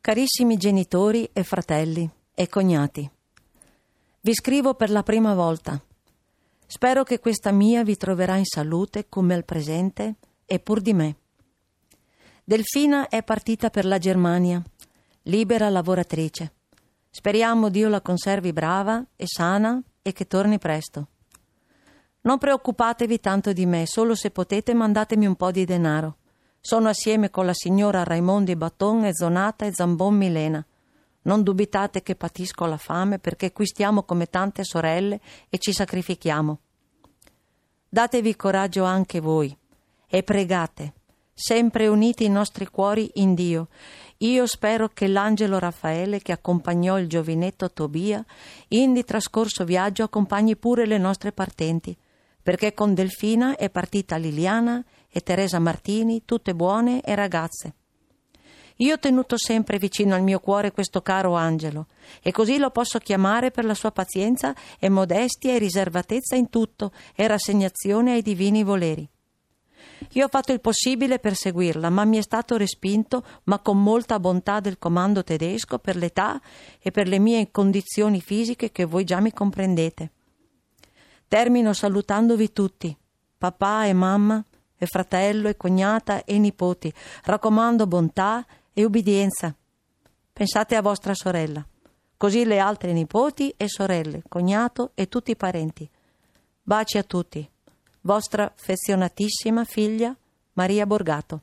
Carissimi genitori e fratelli e cognati, vi scrivo per la prima volta. Spero che questa mia vi troverà in salute come al presente e pur di me. Delfina è partita per la Germania, libera lavoratrice. Speriamo Dio la conservi brava e sana e che torni presto. Non preoccupatevi tanto di me, solo se potete mandatemi un po' di denaro. Sono assieme con la signora Raimondi Batton e Zonata e Zambon Milena. Non dubitate che patisco la fame perché qui stiamo come tante sorelle e ci sacrifichiamo. Datevi coraggio anche voi e pregate, sempre uniti i nostri cuori in Dio. Io spero che l'angelo Raffaele che accompagnò il giovinetto Tobia, in di trascorso viaggio accompagni pure le nostre partenti, perché con Delfina è partita Liliana e Teresa Martini, tutte buone e ragazze. Io ho tenuto sempre vicino al mio cuore questo caro angelo, e così lo posso chiamare per la sua pazienza e modestia e riservatezza in tutto e rassegnazione ai divini voleri. Io ho fatto il possibile per seguirla, ma mi è stato respinto, ma con molta bontà del comando tedesco per l'età e per le mie condizioni fisiche che voi già mi comprendete. Termino salutandovi tutti, papà e mamma, e fratello e cognata e nipoti. Raccomando bontà e ubbidienza. Pensate a vostra sorella, così le altre nipoti e sorelle, cognato e tutti i parenti. Baci a tutti. Vostra affezionatissima figlia Maria Borgato.